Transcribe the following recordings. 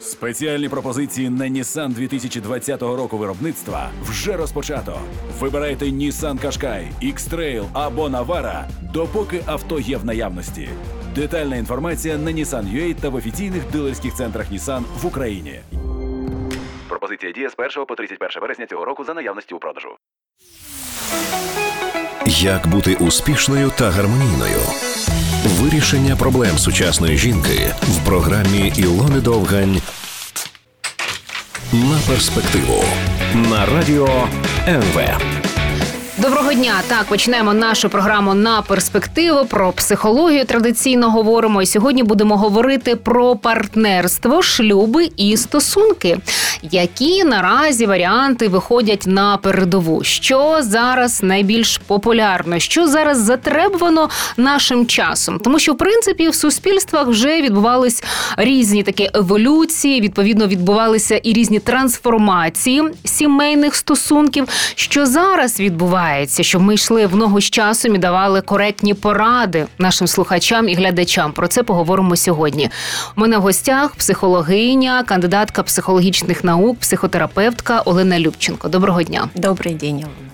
Спеціальні пропозиції на Nissan 2020 року виробництва вже розпочато. Вибирайте Nissan Qashqai, X-Trail або Navara, допоки авто є в наявності. Детальна інформація на Nissan.ua та в офіційних дилерських центрах Nissan в Україні. Пропозиція діє з 1 по 31 вересня цього року за наявності у продажу. Як бути успішною та гармонійною? Вирішення проблем сучасної жінки в програмі Ілони Довгань на перспективу на радіо НВ. Доброго дня. Так, починаємо нашу програму на перспективу. Про психологію традиційно говоримо. І сьогодні будемо говорити про партнерство, шлюби і стосунки. Які наразі варіанти виходять на передову? Що зараз найбільш популярно? Що зараз затребувано нашим часом? Тому що в принципі в суспільствах вже відбувались різні такі еволюції. Відповідно, відбувалися і різні трансформації сімейних стосунків. Що зараз відбувається? Щоб ми йшли в ногу з часом і давали коректні поради нашим слухачам і глядачам. Про це поговоримо сьогодні. У мене в гостях психологиня, кандидатка психологічних наук, психотерапевтка Олена Любченко. Доброго дня. Добрий день, Олена.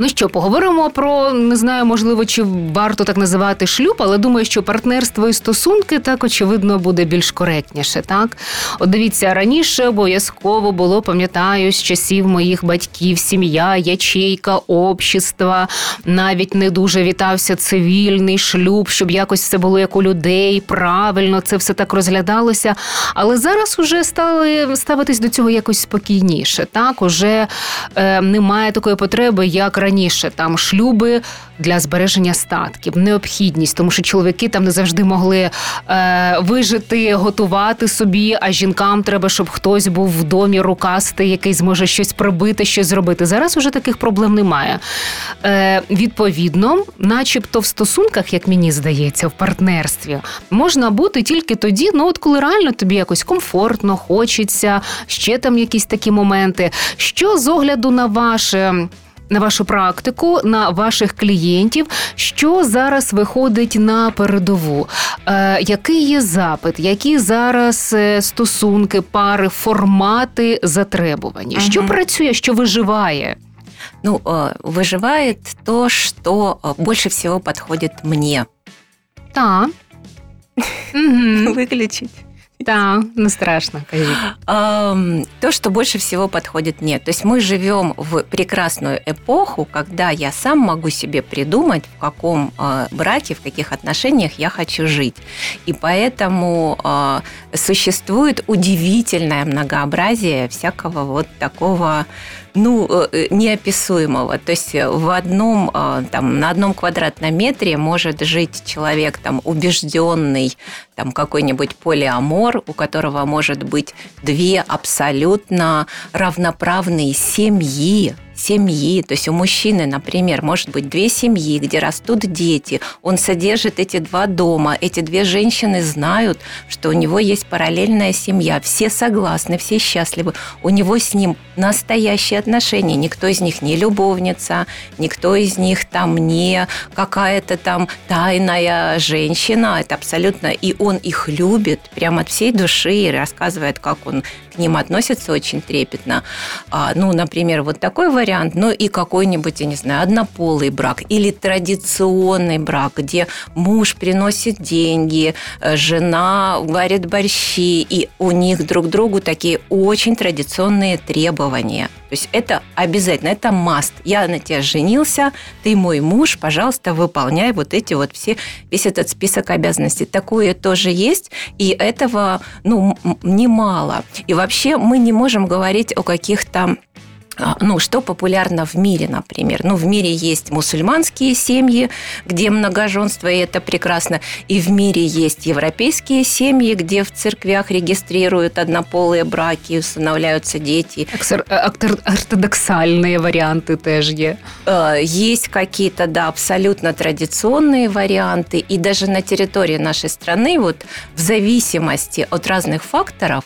Ну що, поговоримо про не знаю, можливо, чи варто так називати шлюб, але думаю, що партнерство і стосунки так очевидно буде більш коректніше. Так, от дивіться, раніше обов'язково було, пам'ятаю, з часів моїх батьків, сім'я, ячейка, общества, навіть не дуже вітався цивільний шлюб, щоб якось все було як у людей, правильно це все так розглядалося. Але зараз уже стали ставитись до цього якось спокійніше. Так, уже е, немає такої потреби, як раніше там шлюби для збереження статків, необхідність, тому що чоловіки там не завжди могли е, вижити, готувати собі. А жінкам треба, щоб хтось був в домі рукастий, який зможе щось прибити, щось зробити. Зараз уже таких проблем немає. Е, Відповідно, начебто в стосунках, як мені здається, в партнерстві можна бути тільки тоді, ну от коли реально тобі якось комфортно, хочеться, ще там якісь такі моменти. Що з огляду на ваше на вашу практику, на ваших клієнтів, що зараз виходить на передову? Е, Який є запит, які зараз е, стосунки, пари, формати затребувані? Угу. Що працює, що виживає? Ну, э, выживает то, что э, больше всего подходит мне. Так. Выключить. Да, ну страшно. То, что больше всего подходит мне. То есть мы живем в прекрасную эпоху, когда я сам могу себе придумать, в каком а, браке, в каких отношениях я хочу жить. И поэтому а, существует удивительное многообразие всякого вот такого ну, э, неописуемого. То есть в одном, а, там, на одном квадратном метре может жить человек там, убежденный, там, какой-нибудь полиамор, у которого может быть две абсолютно равноправные семьи, семьи. То есть у мужчины, например, может быть две семьи, где растут дети. Он содержит эти два дома. Эти две женщины знают, что у него есть параллельная семья. Все согласны, все счастливы. У него с ним настоящие отношения. Никто из них не любовница, никто из них там не какая-то там тайная женщина. Это абсолютно... И он их любит прямо от всей души и рассказывает, как он к ним относится очень трепетно. А, ну, например, вот такой вариант вариант, ну и какой-нибудь, я не знаю, однополый брак или традиционный брак, где муж приносит деньги, э, жена варит борщи, и у них друг другу такие очень традиционные требования. То есть это обязательно, это маст. Я на тебя женился, ты мой муж, пожалуйста, выполняй вот эти вот все, весь этот список обязанностей. Такое тоже есть, и этого, ну, немало. И вообще мы не можем говорить о каких-то а, ну, что популярно в мире, например? Ну, в мире есть мусульманские семьи, где многоженство, и это прекрасно. И в мире есть европейские семьи, где в церквях регистрируют однополые браки, усыновляются дети. Ортодоксальные варианты тоже есть. Есть какие-то, да, абсолютно традиционные варианты. И даже на территории нашей страны, вот в зависимости от разных факторов,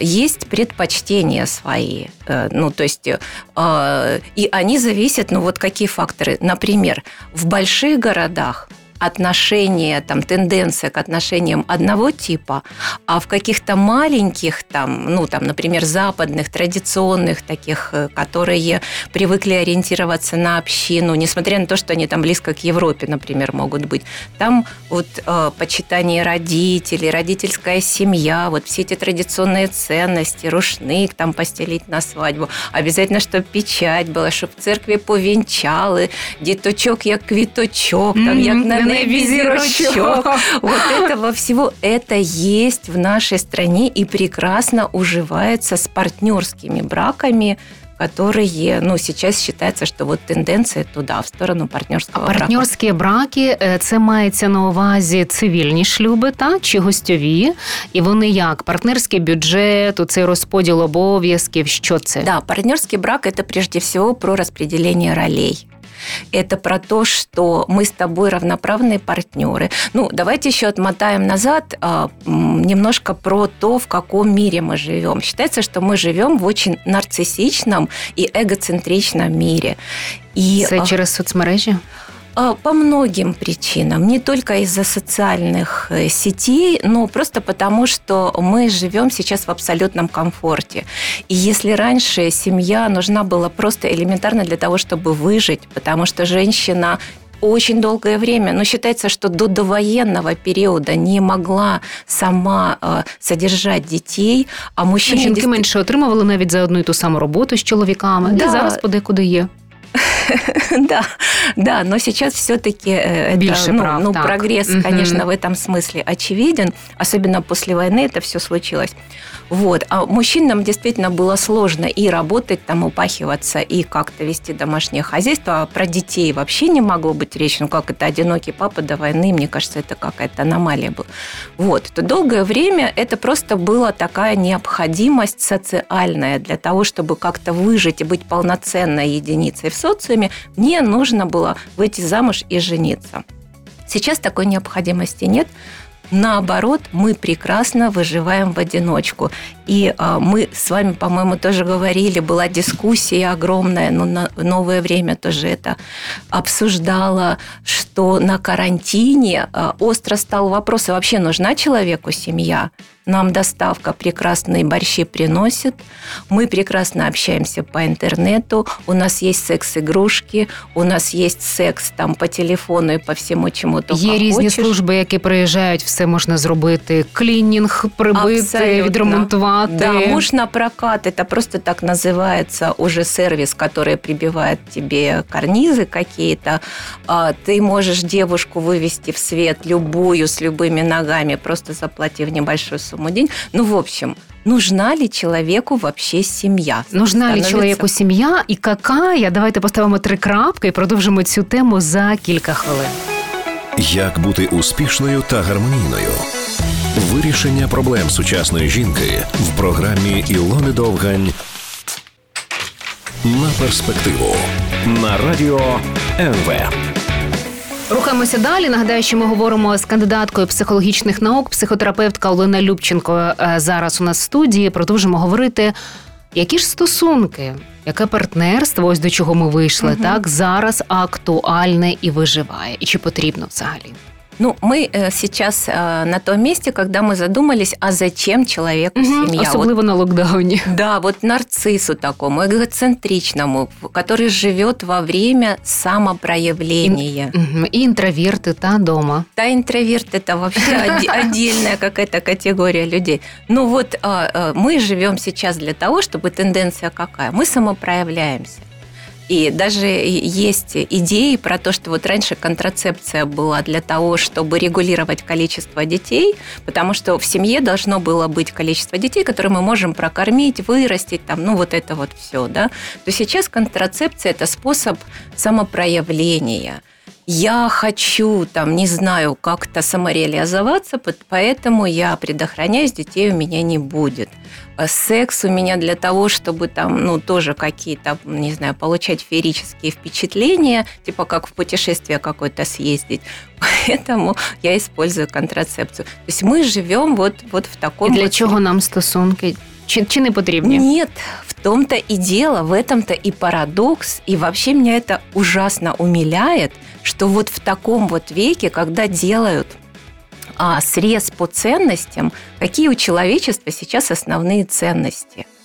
есть предпочтения свои. Э, ну, то есть, э, и они зависят, ну, вот какие факторы. Например, в больших городах отношения, там, тенденция к отношениям одного типа, а в каких-то маленьких, там, ну, там, например, западных, традиционных таких, э, которые привыкли ориентироваться на общину, несмотря на то, что они там близко к Европе, например, могут быть, там вот э, почитание родителей, родительская семья, вот все эти традиционные ценности, рушник там постелить на свадьбу, обязательно, чтобы печать была, чтобы в церкви повенчали, діточок як квіточок, там як на небі зірочок. Вот этого всего, это есть в нашей стране и прекрасно уживается с партнерскими браками, которые, ну, сейчас считается, что вот тенденция туда, в сторону партнерского А партнерські браки е, це мається на увазі цивільні шлюби, та чи гостьові? І вони як партнерський бюджет, цей розподіл обов'язків. Що це? Да, партнерский брак это прежде всего про распределение ролей. Это про то, что мы с тобой равноправные партнеры. Ну, давайте еще отмотаем назад а, немножко про то, в каком мире мы живем. Считается, что мы живем в очень нарциссичном и эгоцентричном мире. И Це через соцмережі? а, По многим причинам, не только из-за социальных э, сетей, но просто потому, что мы живем сейчас в абсолютном комфорте. И если раньше семья нужна была просто элементарно для того, чтобы выжить, потому что женщина очень долгое время, но считается, что до довоенного периода не могла сама э, содержать детей, а мужчина... Жінки действительно- менше отримували навіть за одну і ту саму роботу з чоловіками. Да. І зараз подекуди є. Да, да, но сейчас все-таки это, Больше ну, прав, ну, так. прогресс, конечно, в этом смысле очевиден, особенно после войны это все случилось. Вот. А мужчинам действительно было сложно и работать, там, упахиваться, и как-то вести домашнее хозяйство. А про детей вообще не могло быть речи. Ну, как это одинокий папа до войны, мне кажется, это какая-то аномалия была. Вот. То долгое время это просто была такая необходимость социальная для того, чтобы как-то выжить и быть полноценной единицей в социуме, мне нужно было выйти замуж и жениться. Сейчас такой необходимости нет. Наоборот, мы прекрасно выживаем в одиночку. И а, мы с вами, по-моему, тоже говорили, была дискуссия огромная, но на новое время тоже это обсуждала, что на карантине а, остро стал вопрос, а вообще нужна человеку семья? Нам доставка прекрасные борщи приносит, мы прекрасно общаемся по интернету, у нас есть секс-игрушки, у нас есть секс там по телефону и по всему, чему только Є різні хочешь. служби, які приїжджають, все можна зробити. Клінінг, прибити, Абсолютно. відремонтувати. Да, муж на прокат это просто так называется уже сервис, который прибивает тебе карнизы какие-то. А, Ты можешь девушку вывести в свет любую с любыми ногами, просто заплатив небольшую сумму денег. Ну, в общем, нужна ли человеку вообще семья? Нужна ли Становится- чоловіку сім'я і какая? Давайте поставимо три крапки і продовжимо цю тему за кілька хвилин. Як бути успішною та гармонійною? Вирішення проблем сучасної жінки в програмі Ілони Довгань на перспективу на радіо НВ. Рухаємося далі. Нагадаю, що ми говоримо з кандидаткою психологічних наук, психотерапевтка Олена Любченко е, зараз у нас в студії. Продовжимо говорити, які ж стосунки, яке партнерство, ось до чого ми вийшли, так зараз актуальне і виживає, і чи потрібно взагалі? Ну, мы э, сейчас э, на том месте, когда мы задумались, а зачем человеку Мгм, семья? Вот Особливо на локдауні. Да, вот нарциссу такому, эгоцентричному, в- который живет во время самопроявления. Мгм, І інтроверти та дома. Да, интроверт это вообще оде- отдельная какая-то категория людей. Ну вот а, а, мы живем сейчас для того, чтобы тенденция какая? Мы самопроявляемся. И даже есть идеи про то, что вот раньше контрацепция была для того, чтобы регулировать количество детей, потому что в семье должно было быть количество детей, которые мы можем прокормить, вырастить, там, ну вот это вот все, да. То сейчас контрацепция – это способ самопроявления. Я хочу, там, не знаю, как-то самореализоваться, поэтому я предохраняюсь, детей у меня не будет. А Секс у меня для того, чтобы там, ну, тоже какие-то, не знаю, получать феерические впечатления, типа как в путешествие какое-то съездить. Поэтому я использую контрацепцию. То есть мы живем вот, вот в таком... для вот чого нам стосунки? Чи, чи не потрібні? нет, в том-то и дело, в этом-то и парадокс. И вообще меня это ужасно умиляет, что вот в таком вот веке, когда делают а, срез по ценностям, какие у человечества сейчас основные ценности –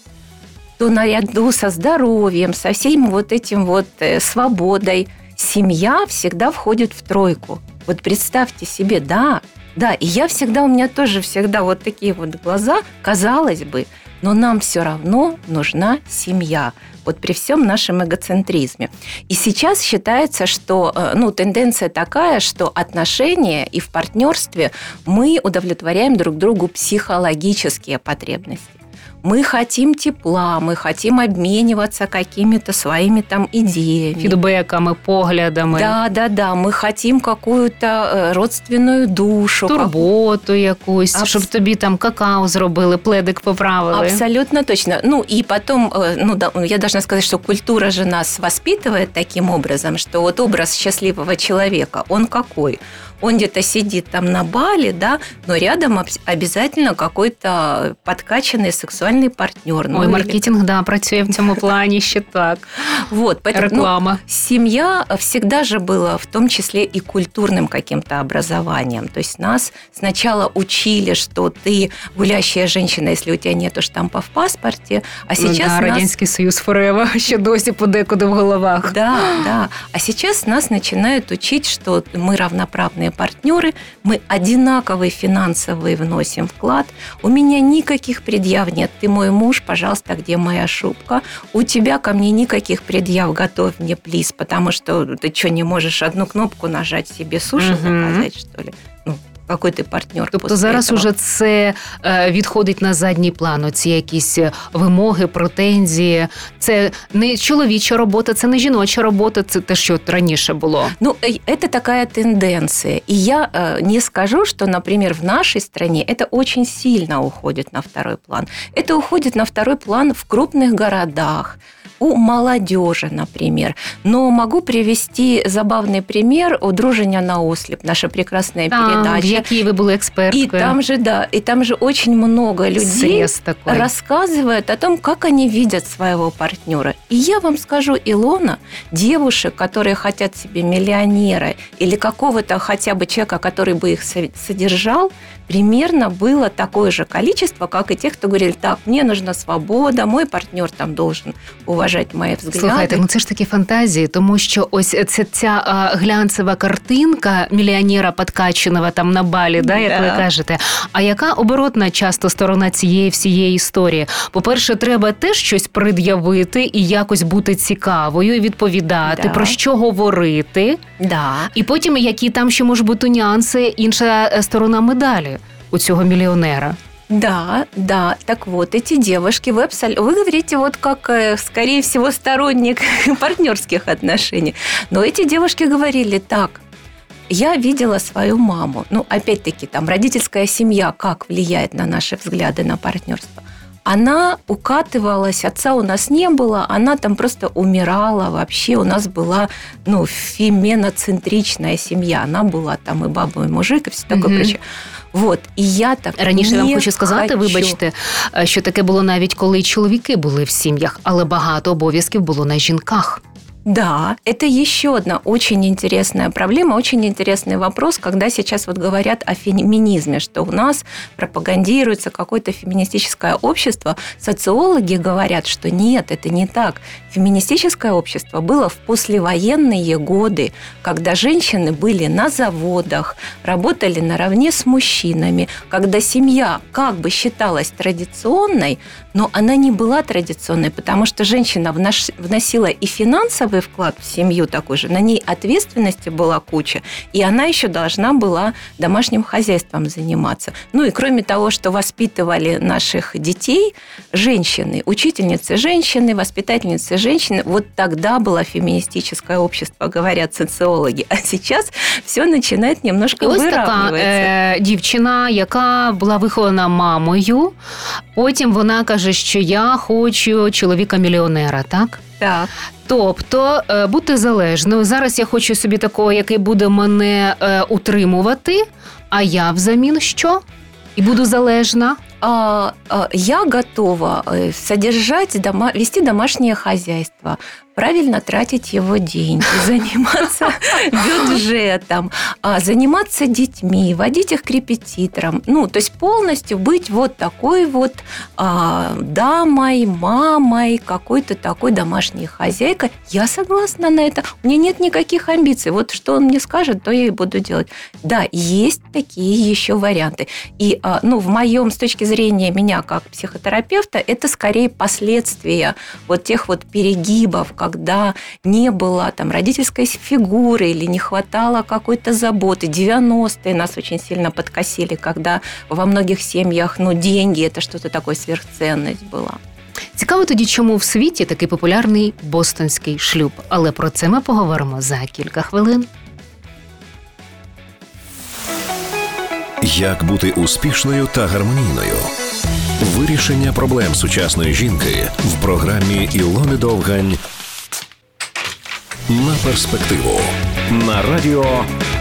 то наряду со здоровьем, со всем вот этим вот э, свободой, семья всегда входит в тройку. Вот представьте себе, да, да, и я всегда, у меня тоже всегда вот такие вот глаза, казалось бы, но нам все равно нужна семья вот при всем нашем эгоцентризме. И сейчас считается, что э, ну, тенденция такая, что отношения и в партнерстве мы удовлетворяем друг другу психологические потребности мы хотим тепла, мы хотим обмениваться какими-то своими там идеями. Фідбеками, поглядами. Да, да, да. Мы хотим какую-то э, родственную душу. Турботу якусь, Абс... щоб тобі там какао зробили, пледик поправили. Абсолютно точно. Ну и потом, э, ну да, я должна сказать, что культура же нас воспитывает таким образом, что вот образ счастливого человека, он какой? он где-то сидит там на бале, да, но рядом обязательно какой-то подкачанный сексуальный партнер. Ну, Ой, маркетинг, да, працює в цьому плане ще так. Вот, поэтому, Реклама. Ну, семья всегда же была в том числе и культурным каким-то образованием. То есть нас сначала учили, что ты гулящая женщина, если у тебя нету штампа в паспорте, а сейчас ну, да, нас... Радянський Союз форева ще досі подекуди в головах. Да, да. А сейчас нас начинают учить, что мы равноправные партнеры, мы одинаковый финансовый вносим вклад. У меня никаких предъяв нет. Ты мой муж, пожалуйста, где моя шубка? У тебя ко мне никаких предъяв, готовь мне плиз, потому что ты что, не можешь одну кнопку нажать себе суши угу. заказать, что ли? який ти партнер. Тобто зараз уже це е, відходить на задній план. Оці якісь е, вимоги, претензії. Це не чоловіча робота, це не жіноча робота, це те, що раніше було. Ну, это такая тенденция. И я не скажу, что, например, в нашей стране это очень сильно уходит на второй план. Это уходит на второй план в крупных городах, у молодежи, например. Но могу привести забавный пример у Дружения на ослеп, наша прекрасная да, передача. Якій ви були эксперткой. И там же, да, и там же очень много людей рассказывают о том, как они видят своего партнера. И я вам скажу, Илона, девушек, которые хотят себе миллионера или какого-то хотя бы человека, который бы их содержал, примерно было такое же количество, как и тех, кто говорили, так, мне нужна свобода, мой партнер там должен уважати мої взгляди. Слухайте, ну це ж такі фантазії, тому що ось ця ця а, глянцева картинка мільйонера подкаченого там на балі, да, як да. ви кажете. А яка оборотна часто сторона цієї всієї історії? По-перше, треба теж щось пред'явити і якось бути цікавою, і відповідати, да. про що говорити. Да. І потім, які там ще можуть бути нюанси, інша е, сторона медалі у цього мільйонера. Да, да. Так вот, эти девушки, вы, абсол... вы говорите вот как, э, скорее всего, сторонник партнерских отношений. Но эти девушки говорили так, я видела свою маму. Ну, опять-таки, там родительская семья как влияет на наши взгляды на партнерство – она укатывалась, отца у нас не было, она там просто умирала вообще. У нас была, ну, феминоцентричная семья. Она была там и баба, и мужик, і все таке mm прочее. Вот. І я так раніше не вам хочу сказати, хочу. вибачте, що таке було навіть коли чоловіки були в сім'ях, але багато обов'язків було на жінках. Да, это еще одна очень интересная проблема, очень интересный вопрос, когда сейчас вот говорят о феминизме, что у нас пропагандируется какое-то феминистическое общество. Социологи говорят, что нет, это не так. Феминистическое общество было в послевоенные годы, когда женщины были на заводах, работали наравне с мужчинами, когда семья как бы считалась традиционной, но она не была традиционной, потому что женщина вносила и финансовый первый вклад в семью такой же. На ней ответственности была куча, и она еще должна была домашним хозяйством заниматься. Ну и кроме того, что воспитывали наших детей женщины, учительницы женщины, воспитательницы женщины, вот тогда было феминистическое общество, говорят социологи. А сейчас все начинает немножко і ось така е, дівчина, яка була вихована мамою. Потім вона каже, що я хочу чоловіка-мільйонера, так? Так. Тобто е, бути залежною. Зараз я хочу собі такого, який буде мене е, утримувати, а я взамін що? І буду залежна. а, а, я готова э, содержать, дома, вести домашнее хозяйство, правильно тратить его деньги, заниматься бюджетом, а, заниматься детьми, водить их к репетиторам. Ну, то есть полностью быть вот такой вот а, дамой, мамой, какой-то такой домашней хозяйкой. Я согласна на это. У меня нет никаких амбиций. Вот что он мне скажет, то я и буду делать. Да, есть такие еще варианты. И, а, ну, в моем, с точки зрения меня как психотерапевта, это скорее последствия вот тех вот перегибов, когда не было там родительской фигуры или не хватало какой-то заботы. 90-е нас очень сильно подкосили, когда во многих семьях, ну, деньги – это что-то такое сверхценность была. Цікаво тоді, чому в світі такий популярний бостонський шлюб. Але про це ми поговоримо за кілька хвилин. Як бути успішною та гармонійною? Вирішення проблем сучасної жінки в програмі Ілони Довгань на перспективу на радіо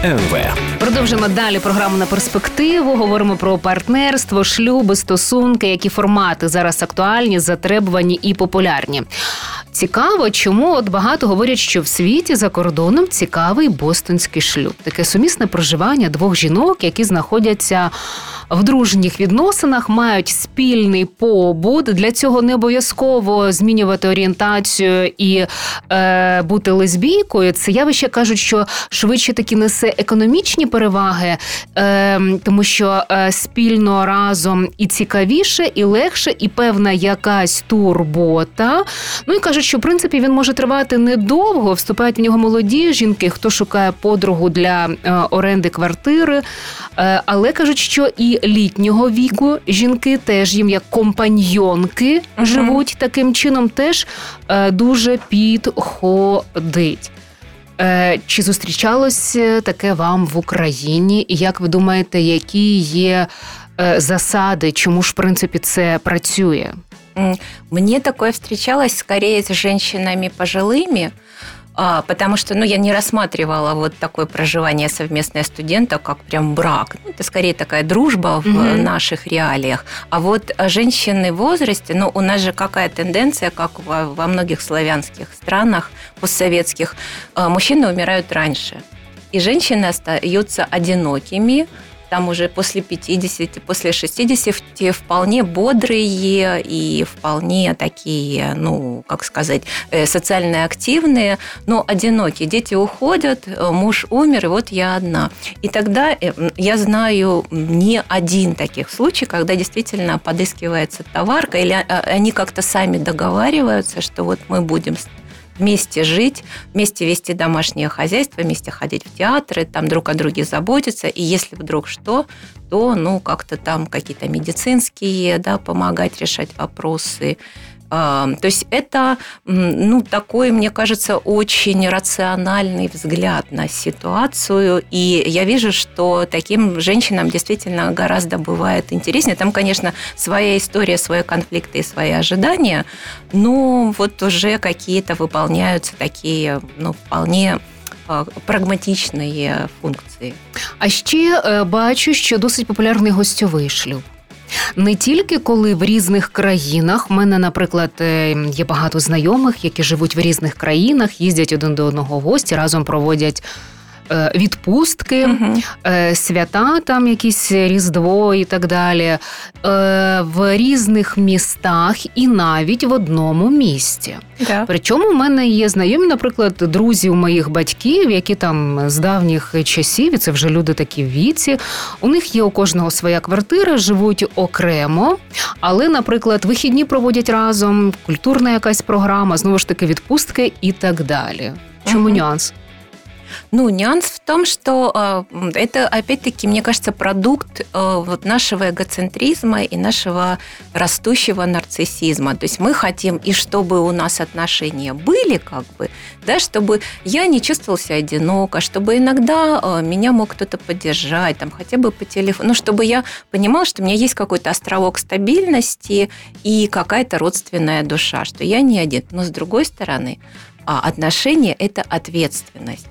НВ. Продовжимо далі програму на перспективу. Говоримо про партнерство, шлюби, стосунки, які формати зараз актуальні, затребувані і популярні. Цікаво, чому от багато говорять, що в світі за кордоном цікавий бостонський шлюб, таке сумісне проживання двох жінок, які знаходяться в дружніх відносинах, мають спільний побут. Для цього не обов'язково змінювати орієнтацію і е, бути лесбійкою. Це явище кажуть, що швидше таки несе економічні переваги, е, тому що е, спільно разом і цікавіше, і легше, і певна якась турбота. Ну і кажуть, що в принципі він може тривати недовго. Вступають в нього молоді жінки, хто шукає подругу для е, оренди квартири. Е, але кажуть, що і літнього віку жінки теж їм як компаньйонки Мгм. живуть таким чином, теж е, дуже підходить. Чи зустрічалось таке вам в Україні? І як ви думаєте, які є засади, чому ж в принципі це працює? Мне такое встречалось скорее с женщинами пожилыми, а, потому что ну, я не рассматривала вот такое проживание совместное студента как прям брак. Ну, это скорее такая дружба в Мгм. наших реалиях. А вот а, женщины в возрасте, ну, у нас же какая тенденция, как во, во многих славянских странах постсоветских, а, мужчины умирают раньше. И женщины остаются одинокими, там уже после 50, после 60 вполне бодрые и вполне такие, ну, как сказать, э, социально активные, но одинокие. Дети уходят, э, муж умер, и вот я одна. И тогда э, я знаю не один таких случай, когда действительно подыскивается товарка, или они как-то сами договариваются, что вот мы будем вместе жить, вместе вести домашнее хозяйство, вместе ходить в театры, там друг о друге заботиться. И если вдруг что, то ну как-то там какие-то медицинские, да, помогать решать вопросы. А, То есть это, ну, такой, мне кажется, очень рациональный взгляд на ситуацию. И я вижу, что таким женщинам действительно гораздо бывает интереснее. Там, конечно, своя история, свои конфликты и свои ожидания, но вот уже какие-то выполняются такие, ну, вполне а, прагматичные функции. А ще бачу, що досить популярний гостьовий шлюб. Не тільки коли в різних країнах, в мене, наприклад, е, є багато знайомих, які живуть в різних країнах, їздять один до одного в гості, разом проводять е, Відпустки, Мгм. е, свята, там якісь Різдво і так далі, е, в різних містах і навіть в одному місті. Да. Причому в мене є знайомі, наприклад, друзів моїх батьків, які там з давніх часів, і це вже люди такі в віці. У них є у кожного своя квартира, живуть окремо, але, наприклад, вихідні проводять разом, культурна якась програма, знову ж таки, відпустки і так далі. Чому Мгм. нюанс? Ну, нюанс в том, что м, это, опять-таки, мне кажется, продукт а, вот нашего эгоцентризма и нашего растущего нарциссизма. То есть мы хотим, и чтобы у нас отношения были, как бы, да, чтобы я не чувствовал себя одиноко, чтобы иногда а, меня мог кто-то поддержать, там, хотя бы по телефону, ну, чтобы я понимал, что у меня есть какой-то островок стабильности и какая-то родственная душа, что я не один. Но с другой стороны, отношения – это ответственность.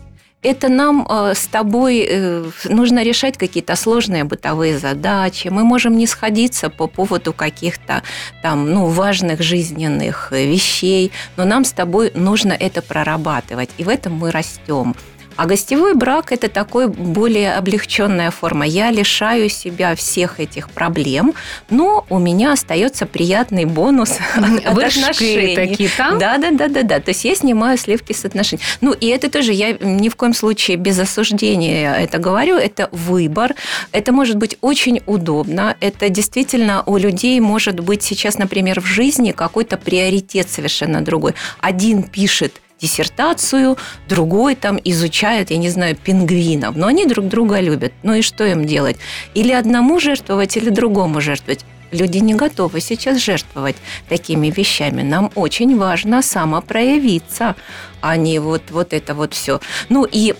Это нам э, с тобой э, нужно решать какие-то сложные бытовые задачи. Мы можем не сходиться по поводу каких-то там, ну, важных жизненных вещей, но нам с тобой нужно это прорабатывать. И в этом мы растем. А гостевой брак – это такой более облегченная форма. Я лишаю себя всех этих проблем, но у меня остается приятный бонус от отношений. такие там? Да, да, да, да, да. То есть я снимаю сливки с отношений. Ну, и это тоже я ни в коем случае без осуждения это говорю. Это выбор. Это может быть очень удобно. Это действительно у людей может быть сейчас, например, в жизни какой-то приоритет совершенно другой. Один пишет диссертацию, другой там изучает, я не знаю, пингвинов, но они друг друга любят. Ну и что им делать? Или одному жертвовать, или другому жертвовать? Люди не готовы сейчас жертвовать такими вещами. Нам очень важно самопроявиться, а не вот, вот это вот все. Ну і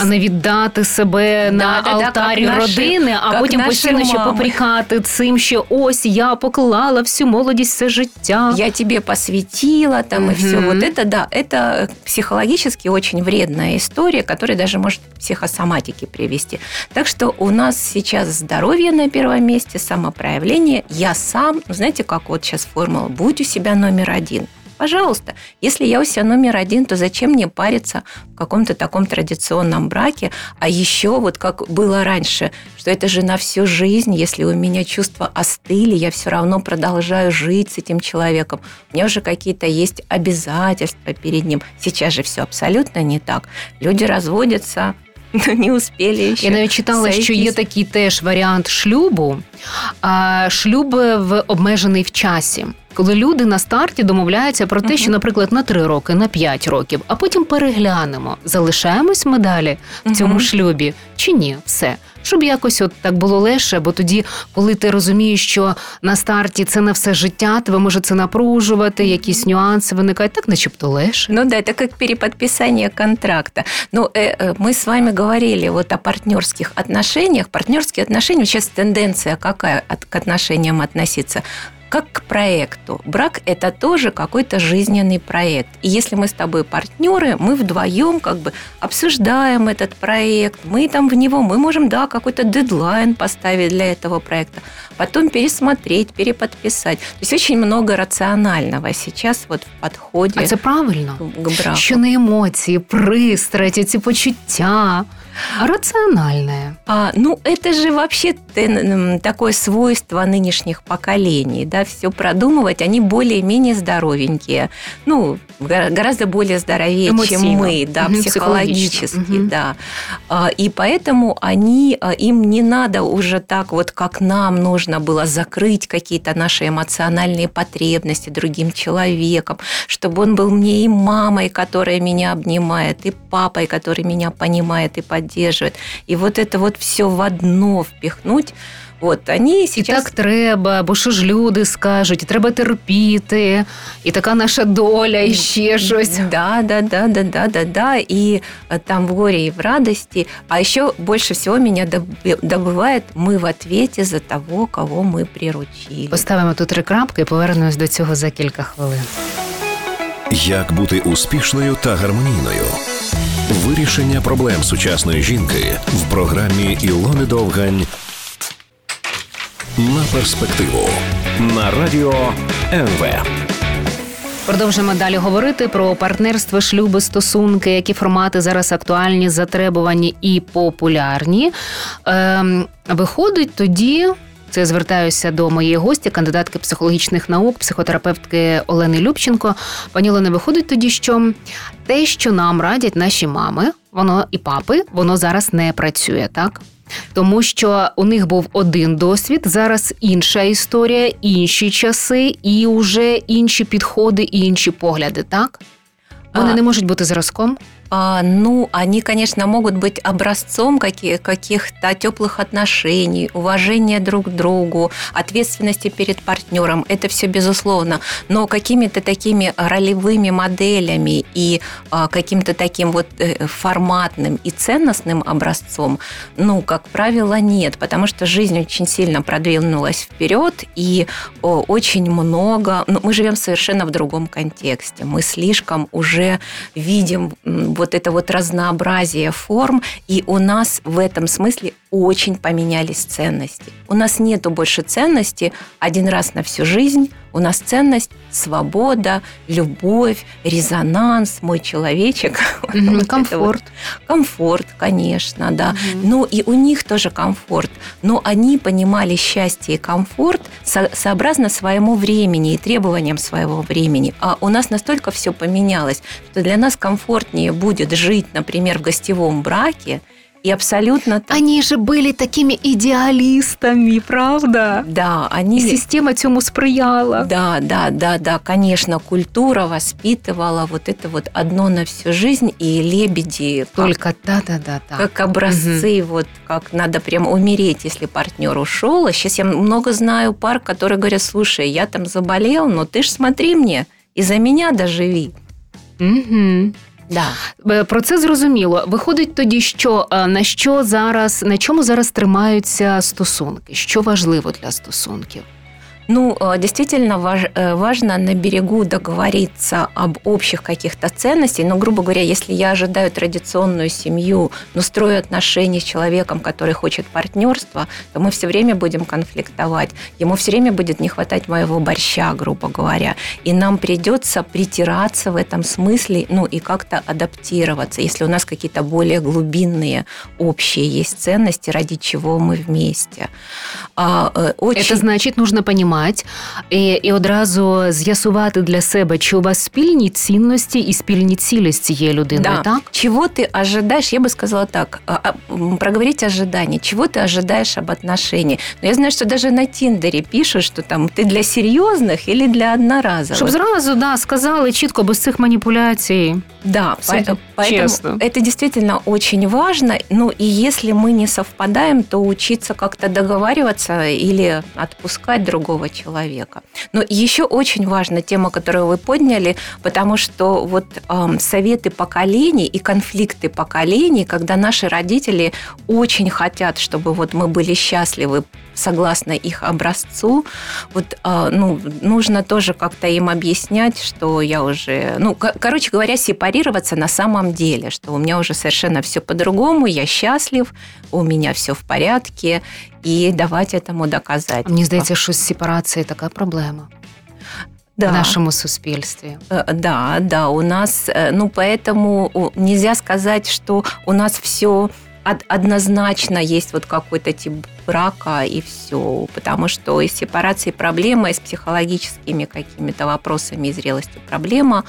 а не віддати себе да, на да, алтарі да, родини, наші, а потім постійно ще попрікати цим, що ось я поклала всю молодість все життя. Я тебе посвятила там угу. и все. Вот это да, это психологически очень вредная история, которая даже может к психосоматике привести. Так что у нас сейчас здоровье на первом месте, самопроявление. Я сам, знаете, как вот сейчас формула, будь у себя номер один. Пожалуйста, если я у себя номер один, то зачем мне париться в каком-то таком традиционном браке? А еще вот как было раньше, что это же на всю жизнь, если у меня чувства остыли, я все равно продолжаю жить с этим человеком. У меня уже какие-то есть обязательства перед ним. Сейчас же все абсолютно не так. Люди разводятся, не успіли ще. Я навіть читала, що є такий теж варіант шлюбу, а шлюб в обмежений в часі коли люди на старті домовляються про те, uh-huh. що, наприклад, на три роки, на п'ять років, а потім переглянемо, залишаємось ми далі в цьому uh-huh. шлюбі чи ні, все. Щоб якось от так було легше, бо тоді, коли ти розумієш, що на старті це на все життя, тебе може це напружувати, якісь нюанси виникають, так начебто легше. Ну да, это как переподписание контракта. Ну, э, э, мы с вами говорили вот о партнерских отношениях. Партнерские отношения, сейчас тенденция какая от, к отношениям относиться? как к проекту. Брак – это тоже какой-то жизненный проект. И если мы с тобой партнеры, мы вдвоем как бы обсуждаем этот проект, мы там в него, мы можем, да, какой-то дедлайн поставить для этого проекта, потом пересмотреть, переподписать. То есть очень много рационального сейчас вот в подходе. А це правильно? К браку. Що не емоції, пристраті, ці почуття. Рациональное? А, ну, это же вообще такое свойство нынешних поколений, да, все продумывать, они более-менее здоровенькие, ну, гораздо более здоровее, Эмоционно. чем мы, да, угу, психологически, угу. да. А, и поэтому они, а, им не надо уже так вот, как нам нужно было закрыть какие-то наши эмоциональные потребности другим человеком, чтобы он был мне и мамой, которая меня обнимает, и папой, который меня понимает и поддерживает, поддерживает. И вот это вот все в одно впихнуть, От вони сейчас... І так треба, бо що ж люди скажуть, і треба терпіти, і така наша доля, і ще щось. Да, да, да, да, да, да, да. И там в горе и в радости. А еще больше всего меня добывает мы в ответе за того, кого ми приручили. Поставимо тут три крапки і повернемось до цього за кілька хвилин. Як бути успішною та гармонійною? Вирішення проблем сучасної жінки в програмі Ілони Довгань на перспективу на радіо НВ. Продовжимо далі говорити про партнерство, шлюби, стосунки, які формати зараз актуальні, затребувані і популярні. Ем, Виходить тоді це я звертаюся до моєї гості, кандидатки психологічних наук, психотерапевтки Олени Любченко. Пані Олена, виходить тоді, що те, що нам радять наші мами, воно і папи, воно зараз не працює, так? Тому що у них був один досвід, зараз інша історія, інші часи, і вже інші підходи і інші погляди, так? Вони а... не можуть бути зразком. А, ну, они, конечно, могут быть образцом каких-то теплых отношений, уважения друг к другу, ответственности перед партнером. Это все безусловно. Но какими-то такими ролевыми моделями и а, каким-то таким вот э, форматным и ценностным образцом, ну, как правило, нет, потому что жизнь очень сильно продвинулась вперед, и очень много... Ну, мы живем совершенно в другом контексте. Мы слишком уже видим вот это вот разнообразие форм, и у нас в этом смысле очень поменялись ценности. У нас нету больше ценности один раз на всю жизнь. У нас ценность свобода, любовь, резонанс, мой человечек. Вот комфорт. Вот. Комфорт, конечно, да. Угу. Ну и у них тоже комфорт. Но они понимали счастье и комфорт со- сообразно своему времени и требованиям своего времени. А у нас настолько все поменялось, что для нас комфортнее будет жить, например, в гостевом браке, и абсолютно... Они же были такими идеалистами, правда? Да, они... И система цьому сприяла. Да, да, да, да, конечно, культура воспитывала вот это вот одно на всю жизнь, и лебеди... Только, да, да, да, да. Как образцы, угу. вот как надо прям умереть, если партнер ушел. А сейчас я много знаю пар, которые говорят, слушай, я там заболел, но ты ж смотри мне, и за меня доживи. Угу. Да. Е, про це зрозуміло. Виходить тоді, що е, на що зараз на чому зараз тримаються стосунки? Що важливо для стосунків? Ну, э, действительно важ, э, важно на берегу договориться об общих каких-то ценностях. Но, грубо говоря, если я ожидаю традиционную семью, но строю отношения с человеком, который хочет партнерства, то мы все время будем конфликтовать. Ему все время будет не хватать моего борща, грубо говоря. И нам придется притираться в этом смысле, ну и как-то адаптироваться, если у нас какие-то более глубинные общие есть ценности, ради чего мы вместе. А, э, очень... Это значит, нужно понимать, мать і, і одразу з'ясувати для себе, чи у вас спільні цінності і спільні цілі з цією людиною, да. так? Чего ты ожидаешь, я бы сказала так, проговорить ожидания, чего ты ожидаешь об отношении. Но я знаю, что даже на Тиндере пишут, что там ты для серьезных или для одноразовых. Щоб зразу, да, сказали чітко, без цих манипуляций. Да, Все поэтому честно. это действительно очень важно. Ну и если мы не совпадаем, то учиться как-то договариваться или отпускать другого другого человека. Но еще очень важна тема, которую вы подняли, потому что вот э, советы поколений и конфликты поколений, когда наши родители очень хотят, чтобы вот мы были счастливы согласно их образцу, вот, э, ну, нужно тоже как-то им объяснять, что я уже, ну, короче говоря, сепарироваться на самом деле, что у меня уже совершенно все по-другому, я счастлив, у меня все в порядке, і давати цьому доказати. Мені здається, що з сепарацією така проблема. Да. В нашему суспільстве. Да, да, у нас, ну, поэтому нельзя сказать, что у нас все однозначно есть вот какой-то тип брака и все, потому что и сепарации проблема, и с психологическими какими-то вопросами и зрелостью проблема.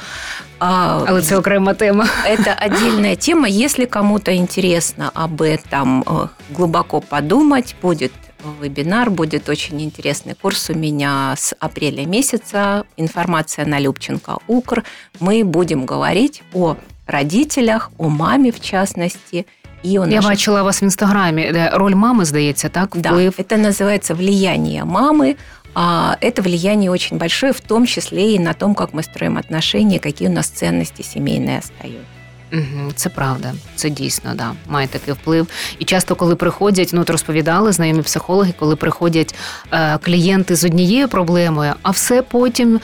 Але це окрема тема. Это отдельная тема. Если кому-то интересно об этом глубоко подумать, будет вебинар, будет очень интересный курс у меня с апреля месяца. Информация на Любченко Укр. Мы будем говорить о родителях, о маме в частности, І у Я бачила вас в інстаграмі, де роль мами, здається, так? Вплив. Да, это называется влияние мамы. А это влияние очень большое, в том числе и на том, как мы строим отношения, какие у нас ценности сімейні остаються. Угу, Це правда, це дійсно да, має такий вплив. І часто, коли приходять, ну от розповідали знайомі психологи, коли приходять е, клієнти з однією проблемою, а все потім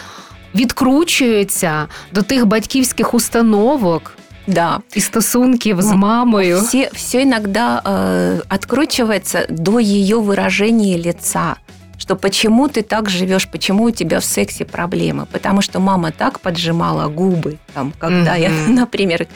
відкручується до тих батьківських установок. Да. И стосунків з мамою. Все, все иногда э, откручивается до ее выражения лица что почему ты так живешь, почему у тебя в сексе проблемы, потому что мама так поджимала губы, там, когда mm-hmm. я, например,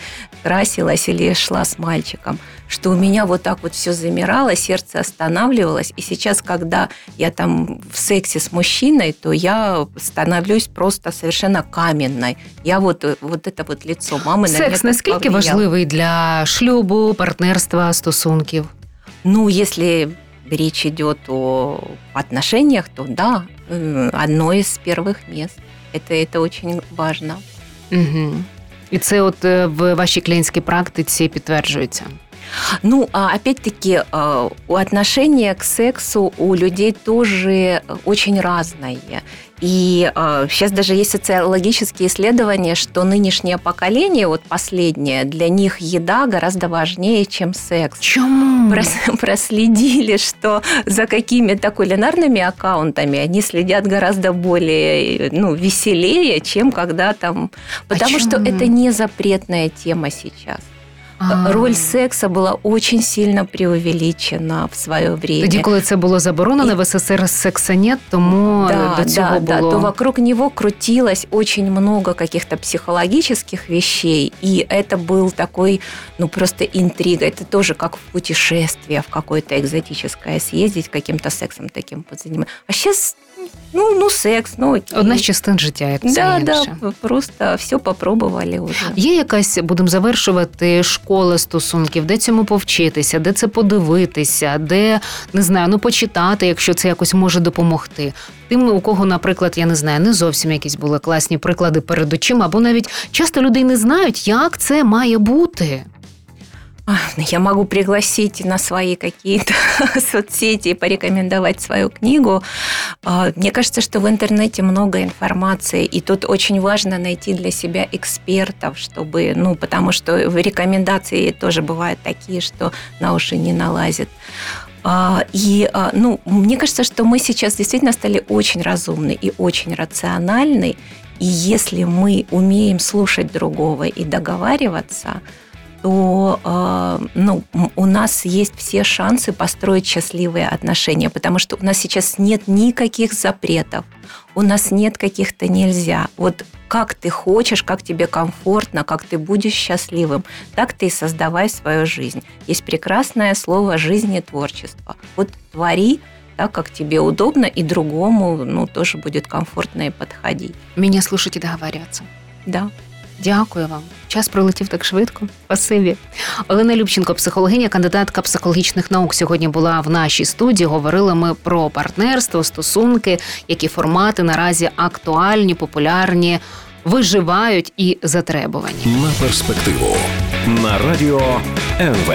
красилась или шла с мальчиком, что у меня вот так вот все замирало, сердце останавливалось, и сейчас, когда я там в сексе с мужчиной, то я становлюсь просто совершенно каменной. Я вот, вот это вот лицо мамы Секс наскільки важливий для шлюбу, партнерства, стосунків? Ну, если речь идет о отношениях, то да, одно из первых мест. Это, это очень важно. Угу. І це от в вашій клієнтській практиці підтверджується. Ну, опять-таки, отношение к сексу у людей тоже очень разное. И э, сейчас даже есть социологические исследования, что нынешнее поколение, вот последнее, для них еда гораздо важнее, чем секс. Чому? Прос- проследили, что за какими-то кулинарными аккаунтами они следят гораздо более ну, веселее, чем когда там... Потому что Почему? это не запретная тема сейчас. А. Роль секса была очень сильно преувеличена в свое время. Тоді, коли це було заборонено, в СССР секса нет, тому да, до цього да, було... да, то вокруг него крутилось очень много каких-то психологических вещей, и это был такой, ну, просто интрига. Это тоже как в путешествие в какое-то экзотическое съездить, каким-то сексом таким подзаниматься. А сейчас, ну, ну, секс, ну, окей. Одна з частин життя, як все Да, інше. да, просто все попробовали уже. Є якась, будемо завершувати, школа стосунків, де цьому повчитися, де це подивитися, де не знаю, ну почитати, якщо це якось може допомогти. Тим, у кого, наприклад, я не знаю, не зовсім якісь були класні приклади перед очима, або навіть часто людей не знають, як це має бути. Я могу пригласить на свои какие-то соцсети и порекомендовать свою книгу. А, Мне кажется, что в интернете много информации, и тут очень важно найти для себя экспертов, чтобы, ну, потому что в рекомендации тоже бывают такие, что на уши не налазит. А, И, а, ну, мне кажется, что мы сейчас действительно стали очень разумны и очень рациональны, и если мы умеем слушать другого и договариваться, то э, ну, у нас есть все шансы построить счастливые отношения, потому что у нас сейчас нет никаких запретов, у нас нет каких-то нельзя. Вот как ты хочешь, как тебе комфортно, как ты будешь счастливым, так ты и создавай свою жизнь. Есть прекрасное слово «жизнь и творчество». Вот твори так, как тебе удобно, и другому ну, тоже будет комфортно и подходить. Мені слушать і договарюватися. Да. Дякую вам. Час пролетів так швидко. Спасибі. Олена Любченко, психологиня, кандидатка психологічних наук, сьогодні була в нашій студії. Говорили ми про партнерство, стосунки, які формати наразі актуальні, популярні, виживають і затребувані. На перспективу на радіо НВ.